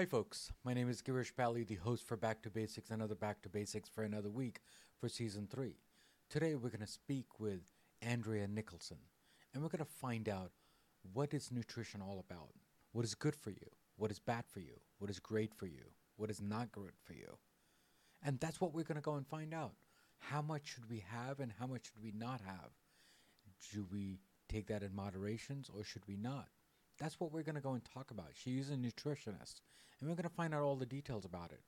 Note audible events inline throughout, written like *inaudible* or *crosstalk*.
Hi, folks. My name is Girish Bally, the host for Back to Basics, another Back to Basics for another week for season three. Today, we're going to speak with Andrea Nicholson, and we're going to find out what is nutrition all about, what is good for you, what is bad for you, what is great for you, what is not good for you. And that's what we're going to go and find out. How much should we have and how much should we not have? Do we take that in moderations or should we not? That's what we're going to go and talk about. She is a nutritionist, and we're going to find out all the details about it.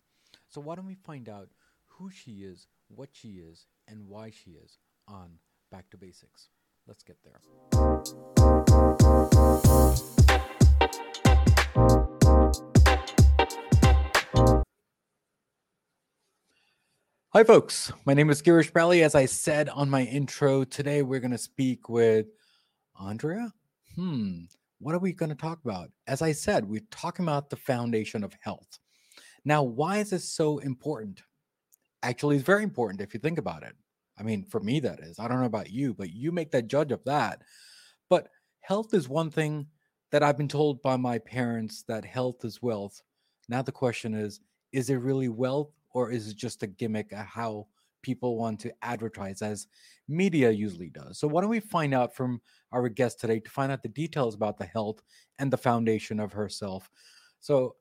So, why don't we find out who she is, what she is, and why she is on Back to Basics? Let's get there. Hi, folks. My name is Girish Bally. As I said on my intro, today we're going to speak with Andrea. Hmm what are we going to talk about? As I said, we're talking about the foundation of health. Now, why is this so important? Actually, it's very important if you think about it. I mean, for me, that is. I don't know about you, but you make that judge of that. But health is one thing that I've been told by my parents that health is wealth. Now, the question is is it really wealth or is it just a gimmick how people want to advertise as media usually does. So, why don't we find out from our guest today to find out the details about the health and the foundation of herself? So,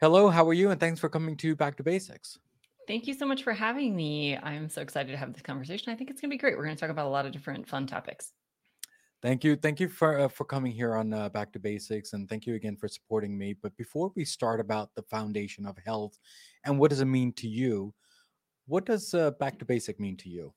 hello, how are you? And thanks for coming to Back to Basics. Thank you so much for having me. I'm so excited to have this conversation. I think it's going to be great. We're going to talk about a lot of different fun topics. Thank you. Thank you for uh, for coming here on uh, Back to Basics and thank you again for supporting me. But before we start about the foundation of health and what does it mean to you, what does uh, back to basic mean to you?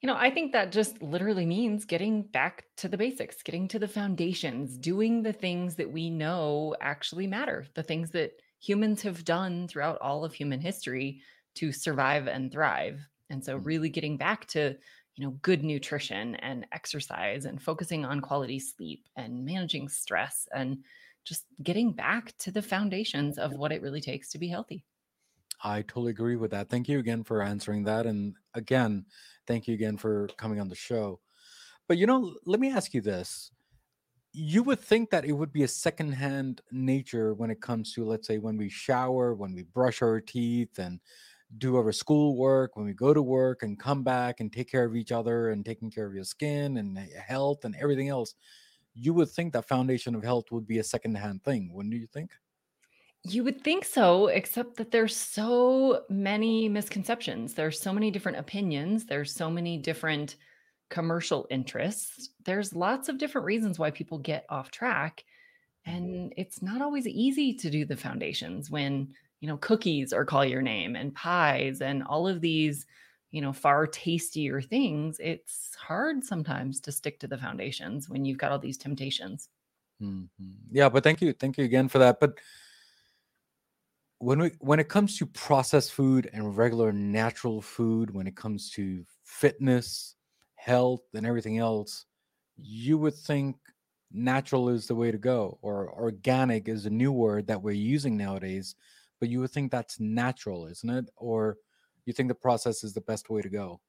You know, I think that just literally means getting back to the basics, getting to the foundations, doing the things that we know actually matter, the things that humans have done throughout all of human history to survive and thrive. And so, mm. really getting back to, you know, good nutrition and exercise and focusing on quality sleep and managing stress and just getting back to the foundations of what it really takes to be healthy. I totally agree with that. Thank you again for answering that. And again, thank you again for coming on the show. But you know, let me ask you this. You would think that it would be a secondhand nature when it comes to, let's say, when we shower, when we brush our teeth and do our schoolwork, when we go to work and come back and take care of each other and taking care of your skin and eh, health and everything else. You would think that foundation of health would be a secondhand thing, wouldn't you think? You would think so, except that there's so many misconceptions. There's so many different opinions. There's so many different commercial interests. There's lots of different reasons why people get off track. And it's not always easy to do the foundations when, you know, cookies or call your name and pies and all of these, you know, far tastier things. It's hard sometimes to stick to the foundations when you've got all these temptations. Mm-hmm. Yeah, but thank you. Thank you again for that. But when we when it comes to processed food and regular natural food when it comes to fitness health and everything else you would think natural is the way to go or organic is a new word that we're using nowadays but you would think that's natural isn't it? Or you think the process is the best way to go?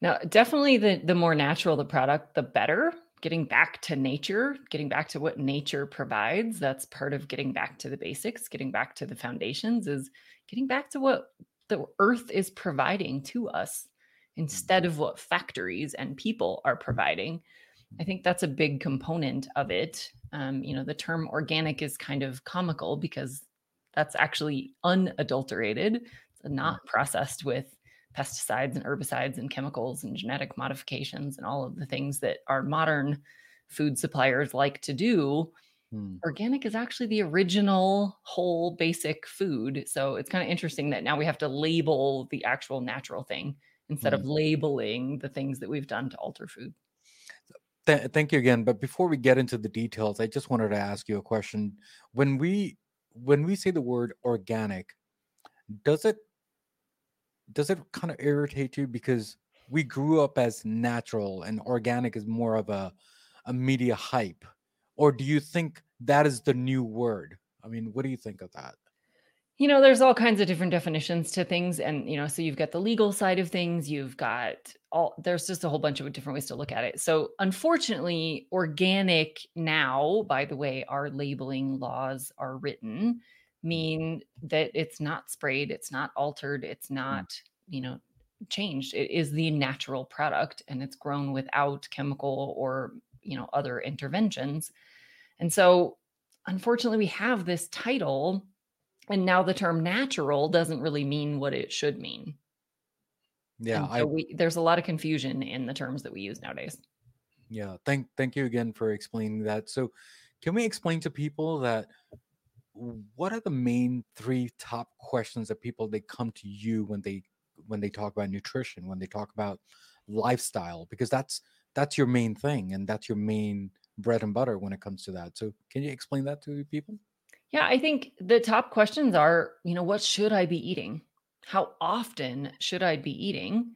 Now definitely the the more natural the product the better getting back to nature, getting back to what nature provides. That's part of getting back to the basics, getting back to the foundations is getting back to what the earth is providing to us instead of what factories and people are providing. I think that's a big component of it. Um, you know, the term organic is kind of comical because that's actually unadulterated, not processed with pesticides and herbicides and chemicals and genetic modifications and all of the things that our modern food suppliers like to do. Hmm. Organic is actually the original whole basic food. So it's kind of interesting that now we have to label the actual natural thing instead hmm. of labeling the things that we've done to alter food. Th- thank you again. But before we get into the details, I just wanted to ask you a question. When we when we say the word organic, does it does it kind of irritate you? Because we grew up as natural and organic is more of a a media hype or do you think that is the new word? I mean what do you think of that? You know there's all kinds of different definitions to things and you know so you've got the legal side of things you've got all there's just a whole bunch of different ways to look at it. So unfortunately organic now by the way our labeling laws are written mean that it's not sprayed, it's not altered, it's mm. not, you know, changed. It is the natural product and it's grown without chemical or, you know, other interventions. And so unfortunately we have this title and now the term natural doesn't really mean what it should mean. Yeah, And I we there's a lot of confusion in the terms that we use nowadays. yeah, thank thank you again for explaining that. So, can we explain to people that what are the main three top questions that people they come to you when they when they talk about nutrition, when they talk about lifestyle because that's that's your main thing and that's your main bread and butter when it comes to that. So, can you explain that to people? Yeah, I think the top questions are, you know, what should I be eating? How often should I be eating?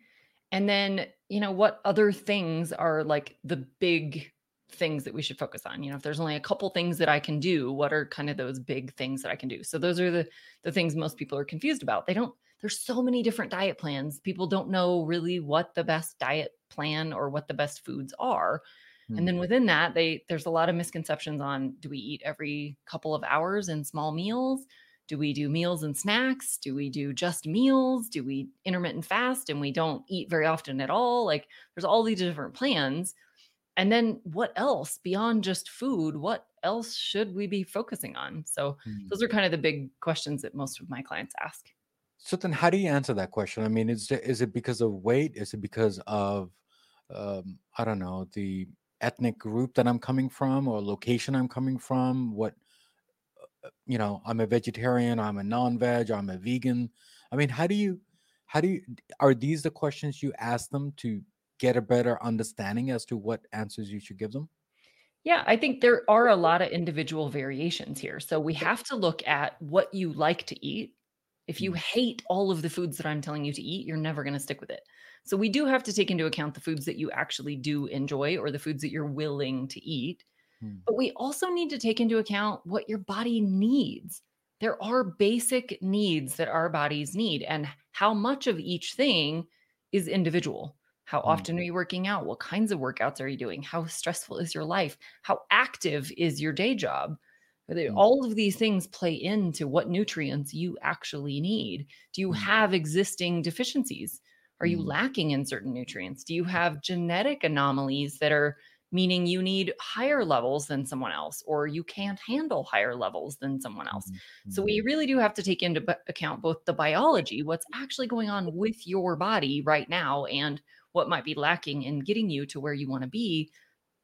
And then, you know, what other things are like the big things that we should focus on? You know, if there's only a couple things that I can do, what are kind of those big things that I can do? So those are the the things most people are confused about. They don't there's so many different diet plans. People don't know really what the best diet plan or what the best foods are. And Hmm. then within that, they there's a lot of misconceptions on do we eat every couple of hours in small meals? Do we do meals and snacks? Do we do just meals? Do we intermittent fast and we don't eat very often at all? Like there's all these different plans. And then what else beyond just food? What else should we be focusing on? So Hmm. those are kind of the big questions that most of my clients ask. So then, how do you answer that question? I mean, is it, is it because of weight? Is it because of um, I don't know the ethnic group that I'm coming from or location I'm coming from? What you know? I'm a vegetarian. I'm a non-veg. I'm a vegan. I mean, how do you how do you are these the questions you ask them to get a better understanding as to what answers you should give them? Yeah, I think there are a lot of individual variations here. So we have to look at what you like to eat. If you Mm, hate all of the foods that I'm telling you to eat, you're never going to stick with it. So we do have to take into account the foods that you actually do enjoy or the foods that you're willing to eat. mm, But we also need to take into account what your body needs. There are basic needs that our bodies need, and how much of each thing is individual. How often are you working out? What kinds of workouts are you doing? How stressful is your life? How active is your day job? Mm, All of these things play into what nutrients you actually need. Do you mm, have existing deficiencies? Are you lacking in certain nutrients? Do you have genetic anomalies that are meaning you need higher levels than someone else, or you can't handle higher levels than someone else? So, we really do have to take into account both the biology, what's actually going on with your body right now, and what might be lacking in getting you to where you want to be,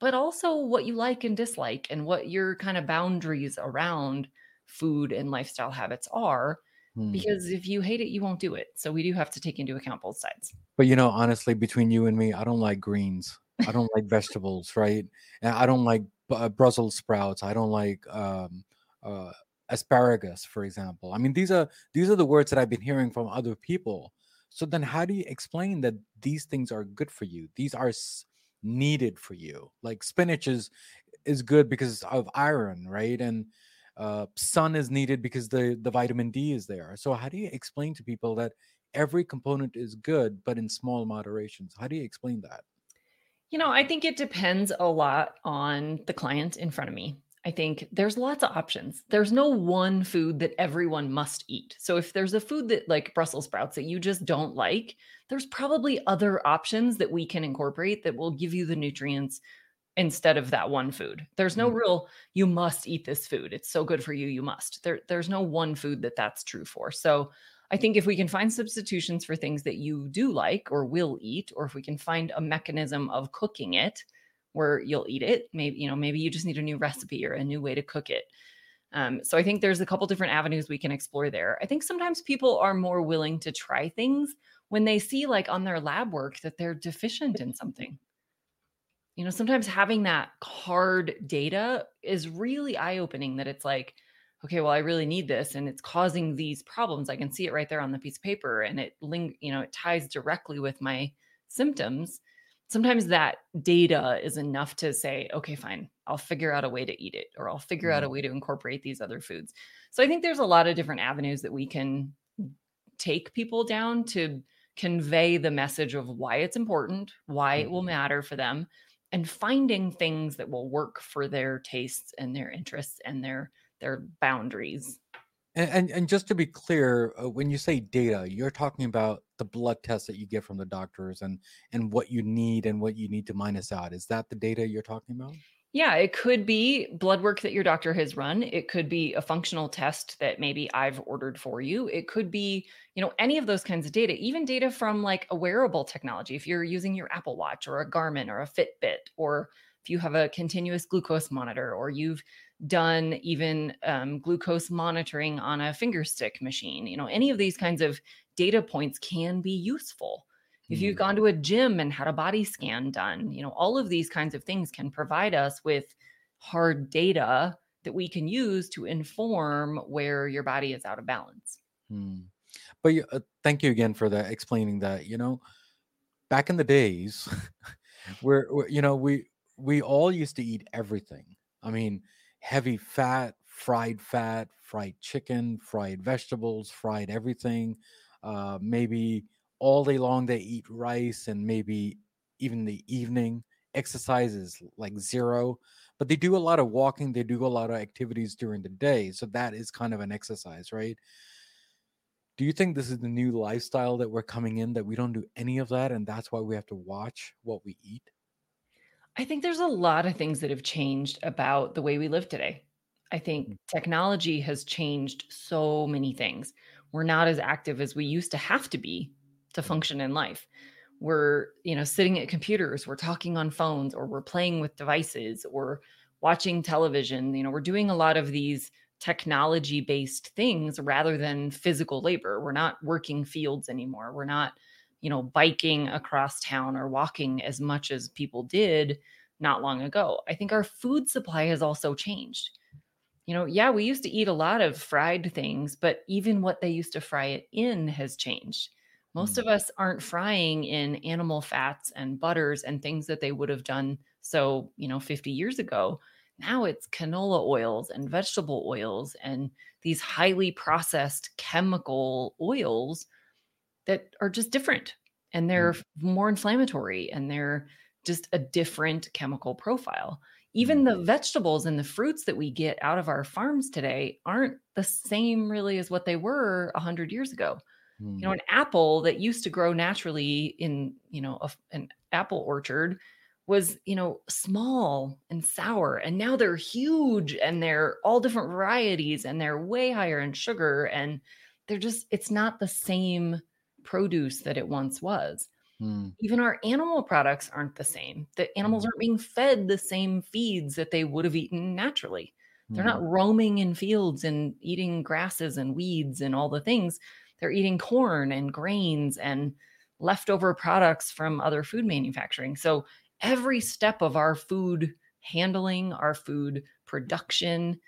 but also what you like and dislike and what your kind of boundaries around food and lifestyle habits are. mm. Because if you hate it, you won't do it. So, we do have to take into account both sides. But you know, honestly, between you and me, I don't like greens. I don't like vegetables, right? And I don't like uh, Brussels sprouts. I don't like um, uh, asparagus, for example. I mean, these are these are the words that I've been hearing from other people. So then, how do you explain that these things are good for you? These are needed for you. Like spinach is is good because of iron, right? And uh, sun is needed because the the vitamin D is there. So how do you explain to people that every component is good, but in small moderations? How do you explain that? You know, I think it depends a lot on the client in front of me. I think there's lots of options. There's no one food that everyone must eat. So if there's a food that like Brussels sprouts that you just don't like, there's probably other options that we can incorporate that will give you the nutrients instead of that one food. There's no Mm, real you must eat this food. It's so good for you, you must. There there's no one food that that's true for. So I think if we can find substitutions for things that you do like or will eat or if we can find a mechanism of cooking it where you'll eat it, maybe you know, maybe you just need a new recipe or a new way to cook it. Um, so I think there's a couple different avenues we can explore there. I think sometimes people are more willing to try things when they see like on their lab work that they're deficient in something you know, sometimes having that hard data is really eye opening that it's like, okay, well, I really need this and it's causing these problems. I can see it right there on the piece of paper and it ling- you know, it ties directly with my symptoms. Sometimes that data is enough to say, okay, fine, I'll figure out a way to eat it or I'll figure out a mm-hmm. way to incorporate these other foods. So I think there's a lot of different avenues that we can take people down to convey the message of why it's important, why it will mm-hmm. matter for them, and finding things that will work for their tastes and their interests and their their boundaries. And, and and just to be clear, uh, when you say data, you're talking about the blood tests that you get from the doctors and and what you need and what you need to minus out. Is that the data you're talking about? Yeah, it could be blood work that your doctor has run. It could be a functional test that maybe I've ordered for you. It could be, you know, any of those kinds of data, even data from like a wearable technology. If you're using your Apple Watch or a Garmin or a Fitbit, or if you have a continuous glucose monitor, or you've done even um, glucose monitoring on a finger stick machine, you know, any of these kinds of data points can be useful if you've mm. gone to a gym and had a body scan done, you know, all of these kinds of things can provide us with hard data that we can use to inform where your body is out of balance. Hmm. But uh, thank you again for that explaining that. You know, back in the days, *laughs* where you know we we all used to eat everything. I mean, heavy fat, fried fat, fried chicken, fried vegetables, fried everything. Uh, maybe all day long they eat rice and maybe even the evening exercise is like zero but they do a lot of walking they do a lot of activities during the day so that is kind of an exercise right do you think this is the new lifestyle that we're coming in that we don't do any of that and that's why we have to watch what we eat i think there's a lot of things that have changed about the way we live today. I think mm. technology has changed so many things. We're not as active as we used to have to be to function in life. We're you know sitting at computers we're talking on phones or we're playing with devices or watching television you know we're doing a lot of these technology based things rather than physical labor. We're not working fields anymore. We're not you know biking across town or walking as much as people did not long ago i think our food supply has also changed you know yeah we used to eat a lot of fried things but even what they used to fry it in has changed most mm. of us aren't frying in animal fats and butters and things that they would have done so, you know, 50 years ago. Now it's canola oils and vegetable oils and these highly processed chemical oils that are just different and they're mm. more inflammatory and they're just a different chemical profile. Even the mm. vegetables and the fruits that we get out of our farms today aren't the same really as what they were 100 years ago. Mm. You know, an apple that used to grow naturally in, you know, a, an apple orchard was, you know, small and sour. And now they're huge and they're all different varieties and they're way higher in sugar. And they're just, it's not the same produce that it once was. Mm. Even our animal products aren't the same. The animals mm. aren't being fed the same feeds that they would have eaten naturally. They're not mm. roaming in fields and eating grasses and weeds and all the things they're eating corn and grains and leftover products from other food manufacturing. So every step of our food handling, our food production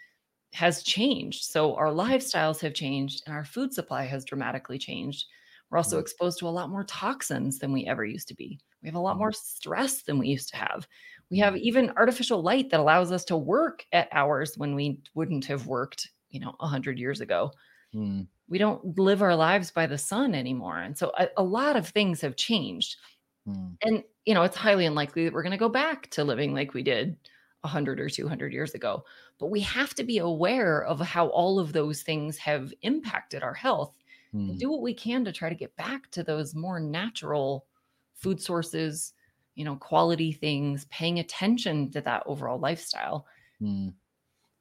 has changed. So our lifestyles have changed and our food supply has dramatically changed. We're also mm-hmm. exposed to a lot more toxins than we ever used to be. We have a lot mm-hmm. more stress than we used to have. We have mm-hmm. even artificial light that allows us to work at hours when we wouldn't have worked, you know, 100 years ago. Mm we don't live our lives by the sun anymore. And so a, a lot of things have changed. Mm. And, you know, it's highly unlikely that we're going to go back to living like we did 100 or 200 years ago. But we have to be aware of how all of those things have impacted our health mm. and do what we can to try to get back to those more natural food sources, you know, quality things, paying attention to that overall lifestyle. Mm.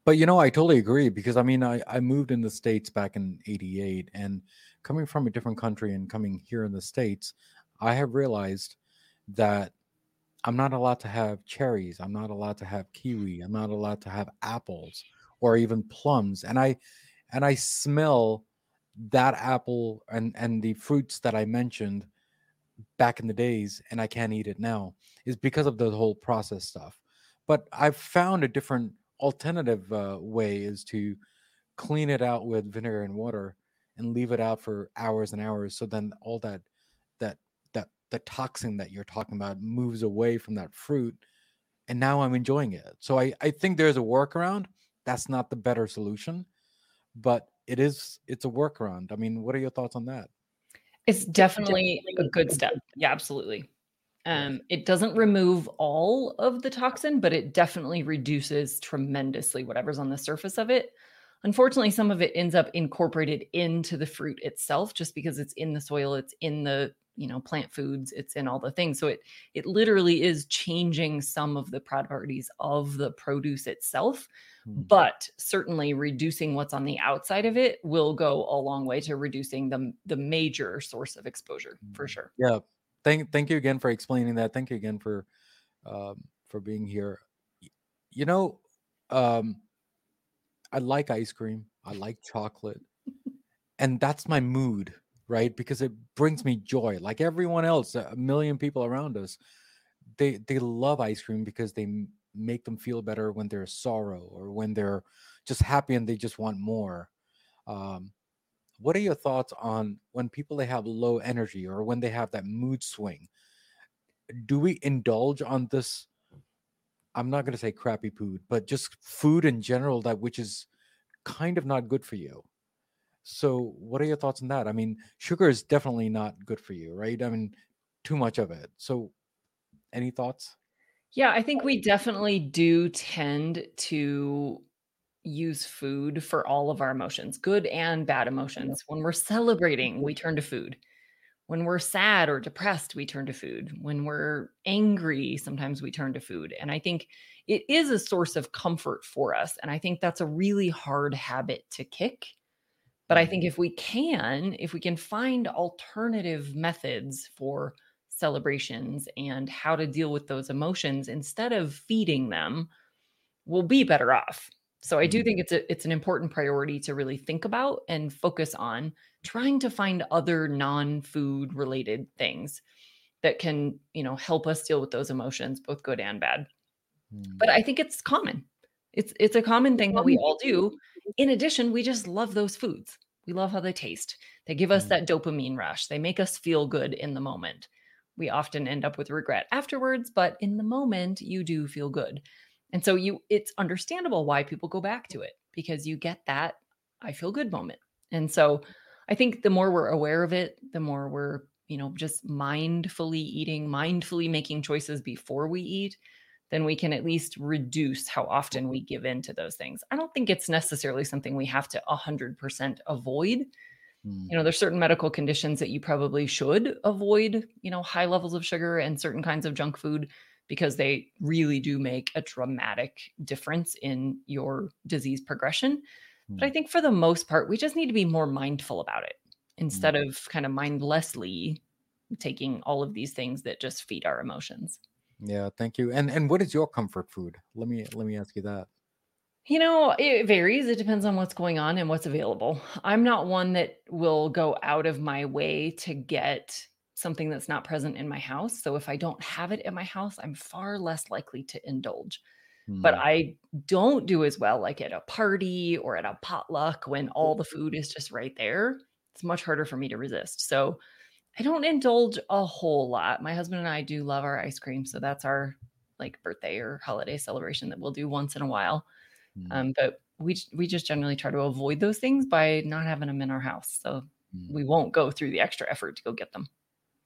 But you know, I totally agree because I mean, I, I moved in the States back in 88 and coming from a different country and coming here in the States, I have realized that I'm not allowed to have cherries. I'm not allowed to have kiwi. I'm not allowed to have apples or even plums. And I and I smell that apple and and the fruits that I mentioned back in the days and I can't eat it now is because of the whole process stuff. But I've found a different alternative uh, way is to clean it out with vinegar and water and leave it out for hours and hours so then all that that that the toxin that you're talking about moves away from that fruit and now i'm enjoying it. So i i think there's a workaround. That's not the better solution but it is it's a workaround. I mean what are your thoughts on that? It's definitely a good step. yeah absolutely. Um, it doesn't remove all of the toxin, but it definitely reduces tremendously whatever's on the surface of it. Unfortunately, some of it ends up incorporated into the fruit itself just because it's in the soil, it's in the you know plant foods it's in all the things. So it it literally is changing some of the properties of the produce itself. But certainly reducing what's on the outside of it will go a long way to reducing the the major source of exposure for hmm. sure yeah thank thank you again for explaining that thank you again for um, for being here you know um i like ice cream i like chocolate and that's my mood right? Because it brings me joy. Like everyone else, a million people around us, they they love ice cream because they make them feel better when they're sorrow or when they're just happy and they just want more. Um, what are your thoughts on when people they have low energy or when they have that mood swing? Do we indulge on this? I'm not going to say crappy food, but just food in general that which is kind of not good for you. So, what are your thoughts on that? I mean, sugar is definitely not good for you, right? I mean, too much of it. So, any thoughts? Yeah, I think we definitely do tend to use food for all of our emotions, good and bad emotions. When we're celebrating, we mm-hmm. turn to food. When we're sad or depressed, we turn to food. When we're angry, sometimes we turn to food. And I think it is a source of comfort for us. And I think that's a really hard habit to kick but I mm-hmm. think if we can, if we can find alternative methods for celebrations and how to deal with those emotions instead of feeding them, we'll be better off. So I do mm-hmm. think it's a it's an important priority to really think about and focus on trying to find other non-food related things that can, you know, help us deal with those emotions, both good and bad. But mm. I think it's common. It's it's a common thing that we all do. In addition, we just love those foods. We love how they taste. They give us mm. that dopamine rush. They make us feel good in the moment. We often end up with regret afterwards, but in the moment you do feel good. And so you it's understandable why people go back to it because you get that I feel good moment. And so I think the more we're aware of it, the more we're, you know, just mindfully eating, mindfully making choices before we eat, then we can at least reduce how often we give in to those things. I don't think it's necessarily something we have to 100% avoid. Mm. You know, there's certain medical conditions that you probably should avoid, you know, high levels of sugar and certain kinds of junk food because they really do make a dramatic difference in your disease progression. Mm. But I hmm. think for the most part, we just need to be more mindful about it instead mm. of kind of mindlessly taking all of these things that just feed our emotions. Yeah, thank you. And and what is your comfort food? Let me let me ask you that. You know, it varies. It depends on what's going on and what's available. I'm not one that will go out of my way to get something that's not present in my house. So if I don't have it in my house, I'm far less likely to indulge. But hmm. I don't do as well like at a party or at a potluck when all the food is just right there. It's much harder for me to resist. So I don't indulge a whole lot. My husband and I do love our ice cream, so that's our like birthday or holiday celebration that we'll do once in a while. Mm. Um, but we we just generally try to avoid those things by not having them in our house, so mm. we won't go through the extra effort to go get them.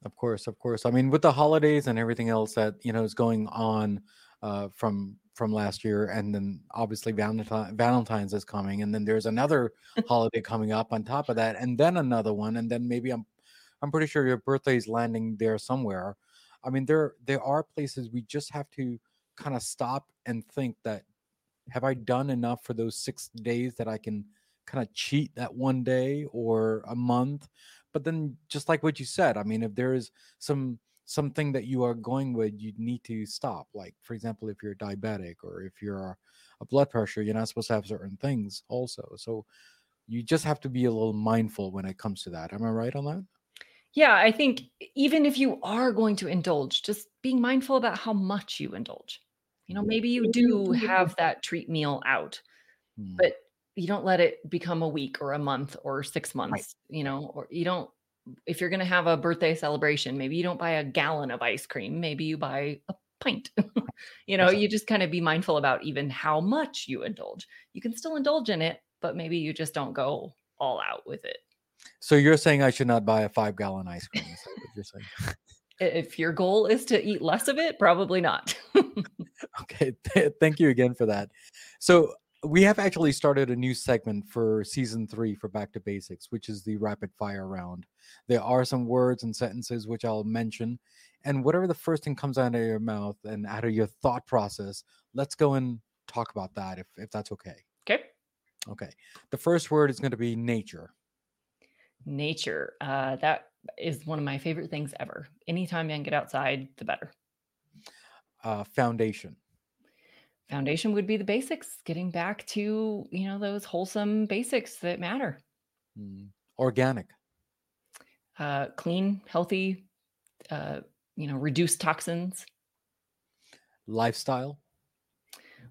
Of course, of course. I mean, with the holidays and everything else that you know is going on uh, from from last year, and then obviously Valentine, Valentine's is coming, and then there's another *laughs* holiday coming up on top of that, and then another one, and then maybe I'm I'm pretty sure your birthday is landing there somewhere. I mean, there there are places we just have to kind of stop and think that have I done enough for those six days that I can kind of cheat that one day or a month? But then, just like what you said, I mean, if there is some something that you are going with, you need to stop. Like, for example, if you're diabetic or if you're a blood pressure, you're not supposed to have certain things also. So you just have to be a little mindful when it comes to that. Am I right on that? Yeah, I think even if you are going to indulge, just being mindful about how much you indulge. You know, maybe you do have that treat meal out, mm. but you don't let it become a week or a month or six months, right. you know, or you don't, if you're going to have a birthday celebration, maybe you don't buy a gallon of ice cream, maybe you buy a pint. *laughs* you know, you just kind of be mindful about even how much you indulge. You can still indulge in it, but maybe you just don't go all out with it. So you're saying I should not buy a five gallon ice cream? Is that what you're if your goal is to eat less of it, probably not. *laughs* okay. *laughs* Thank you again for that. So we have actually started a new segment for season three for Back to Basics, which is the rapid fire round. There are some words and sentences which I'll mention, and whatever the first thing comes out of your mouth and out of your thought process, let's go and talk about that if, if that's okay. Okay. Okay. The first word is going to be nature. Nature. Uh, that is one of my favorite things ever. Anytime I can get outside, the better. Uh, foundation. Foundation would be the basics, getting back to, you know, those wholesome basics that matter. Mm. Organic. Uh, clean, healthy, uh, you know, reduce toxins. Lifestyle.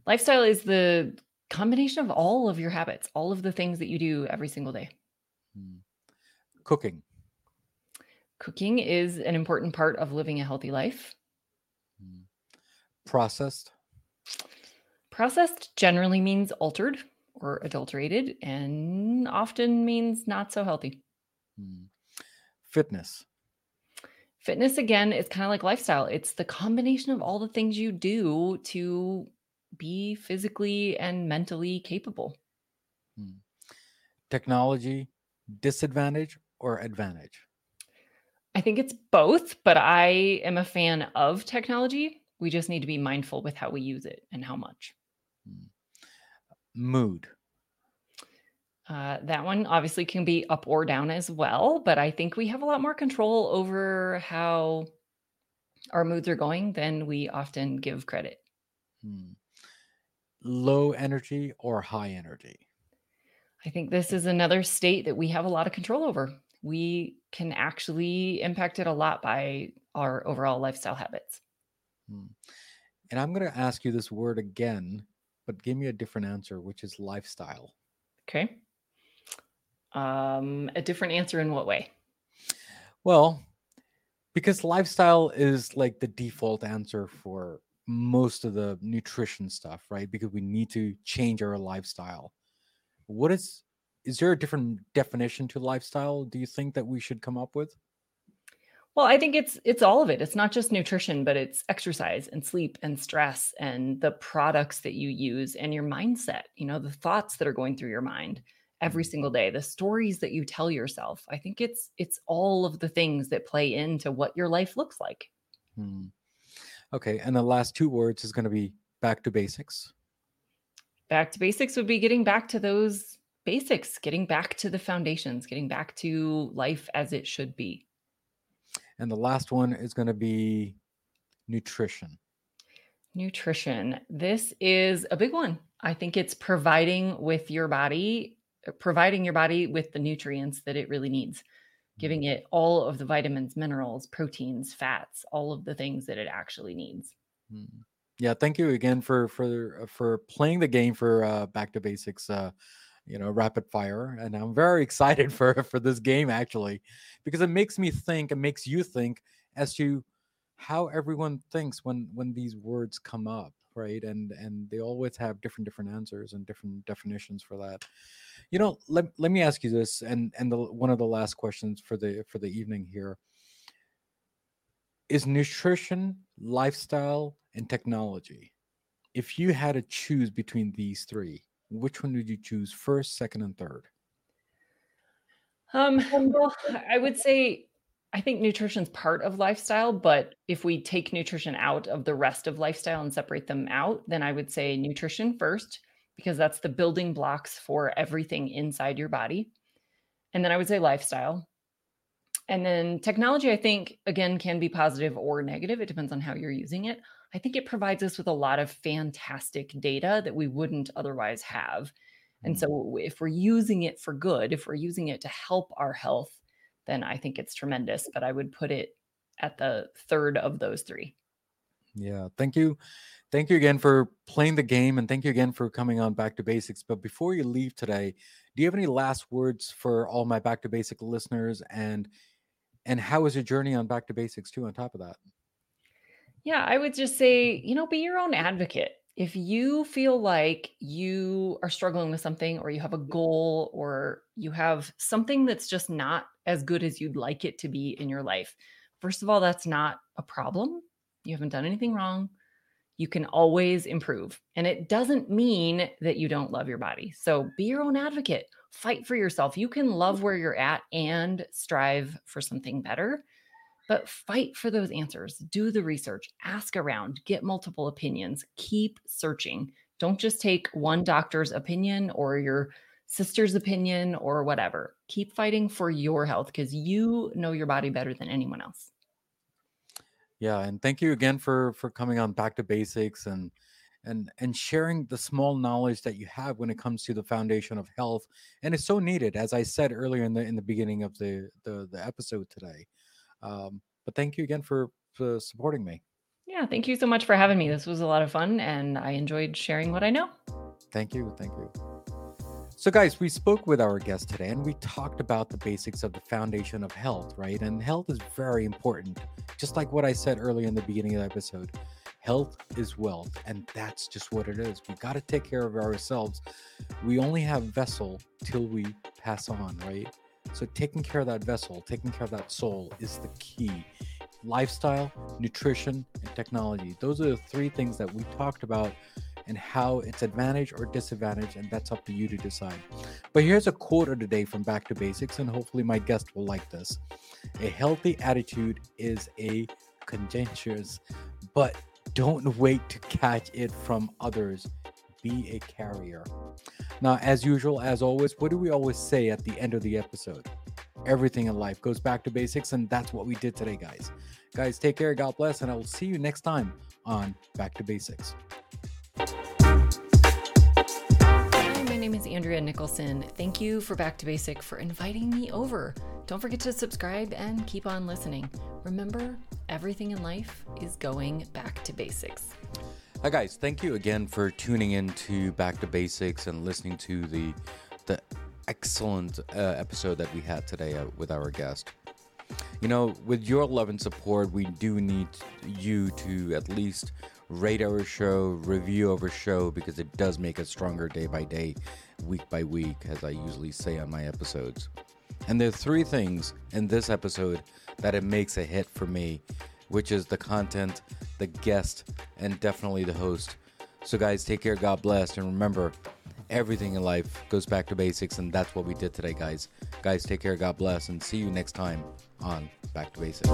Lifestyle is the combination of all of your habits, all of the things that you do every single day. Mm. Cooking. Cooking is an important part of living a healthy life. Mm. Processed. Processed generally means altered or adulterated and often means not so healthy. Mm. Fitness. Fitness, again, is kind of like lifestyle. It's the combination of all the things you do to be physically and mentally capable. Mm. Technology, disadvantage or advantage? I think it's both, but I am a fan of technology. We just need to be mindful with how we use it and how much. Mm. Mood. Uh, that one obviously can be up or down as well, but I think we have a lot more control over how our moods are going than we often give credit. Hmm. Low energy or high energy? I think this is another state that we have a lot of control over. We can actually impact it a lot by our overall lifestyle habits. Hmm. And I'm going to ask you this word again, but give me a different answer, which is lifestyle. Okay. Um, a different answer in what way? Well, because lifestyle is like the default answer for most of the nutrition stuff, right? Because we need to change our lifestyle. What is is there a different definition to lifestyle do you think that we should come up with? Well, I think it's it's all of it. It's not just nutrition, but it's exercise and sleep and stress and the products that you use and your mindset, you know, the thoughts that are going through your mind every single day the stories that you tell yourself. I think it's it's all of the things that play into what your life looks like. Hmm. okay and the last two words is going to be back to basics. Back to basics would be getting back to those basics getting back to the foundations getting back to life as it should be and the last one is going to be nutrition nutrition this is a big one i think it's providing with your body providing your body with the nutrients that it really needs, giving it all of the vitamins, minerals, proteins, fats, all of the things that it actually needs. Mm-hmm. Yeah, thank you again for for uh, for playing the game for uh, Back to Basics. Uh, you know, rapid fire, and I'm very excited *laughs* for for this game actually, because it makes me think. It makes you think as to how everyone thinks when when these words come up right and and they always have different different answers and different definitions for that you know let, let me ask you this and and the, one of the last questions for the for the evening here is nutrition lifestyle and technology if you had to choose between these three which one would you choose first second and third um *sighs* well i would say I think nutrition's part of lifestyle, but if we take nutrition out of the rest of lifestyle and separate them out, then I would say nutrition first, because that's the building blocks for everything inside your body. And then I would say lifestyle. And then technology, I think, again, can be positive or negative. It depends on how you're using it. I think it provides us with a lot of fantastic data that we wouldn't otherwise have. And mm. so, if we're using it for good, if we're using it to help our health, then I think it's tremendous. But I would put it at the third of those three. Yeah. Thank you. Thank you again for playing the game and thank you again for coming on Back to Basics. But before you leave today, do you have any last words for all my Back to Basic listeners and and how was your journey on Back to Basics too on top of that? Yeah, I would just say, you know, be your own advocate if you feel like you are struggling with something or you have a mm-hmm. goal or you have something that's just not as good as you'd like it to be in your life, first of all, that's not a problem. You haven't done anything wrong. You can always improve. And it doesn't mean that you don't love your body. So be your own advocate, fight for yourself. You can love where you're at and strive for something better. But fight for those answers. Do the research, ask around, get multiple opinions, keep searching. Don't just take one doctor's opinion or your sister's opinion or whatever. Keep fighting for your health because you know your body better than anyone else. Yeah, and thank you again for for coming on back to basics and and and sharing the small knowledge that you have when it comes to the foundation of health and it's so needed as i said earlier in the in the beginning of the the, the episode today um, but thank you again for, for supporting me yeah thank you so much for having me this was a lot of fun and i enjoyed sharing what i know thank you thank you so, guys, we spoke with our guest today and we talked about the basics of the foundation of health, right? And health is very important. Just like what I said earlier in the beginning of the episode, health is wealth. And that's just what it is. We got to take care of ourselves. We only have vessel till we pass on, right? So, taking care of that vessel, taking care of that soul is the key. Lifestyle, nutrition, and technology. Those are the three things that we talked about and how it's advantage or disadvantage, and that's up to you to decide. But here's a quote of the day from Back to Basics, and hopefully my guest will like this. A healthy attitude is a contagious, but don't wait to catch it from others. Be a carrier. Now, as usual, as always, what do we always say at the end of the episode? Everything in life goes back to basics, and that's what we did today, guys. Guys, take care, God bless, and I will see you next time on Back to Basics. Hi, my name is Andrea Nicholson. Thank you for Back to Basic for inviting me over. Don't forget to subscribe and keep on listening. Remember, everything in life is going back to basics. Hi guys, thank you again for tuning in to Back to Basics and listening to the the excellent uh, episode that we had today uh, with our guest. You know, with your love and support, we do need you to at least rate our show, review our show, because it does make us stronger day by day, week by week, as I usually say on my episodes. And there are three things in this episode that it makes a hit for me, which is the content, the guest, and definitely the host. So, guys, take care, God bless, and remember, everything in life goes back to basics, and that's what we did today, guys. Guys, take care, God bless, and see you next time on Back to Basics.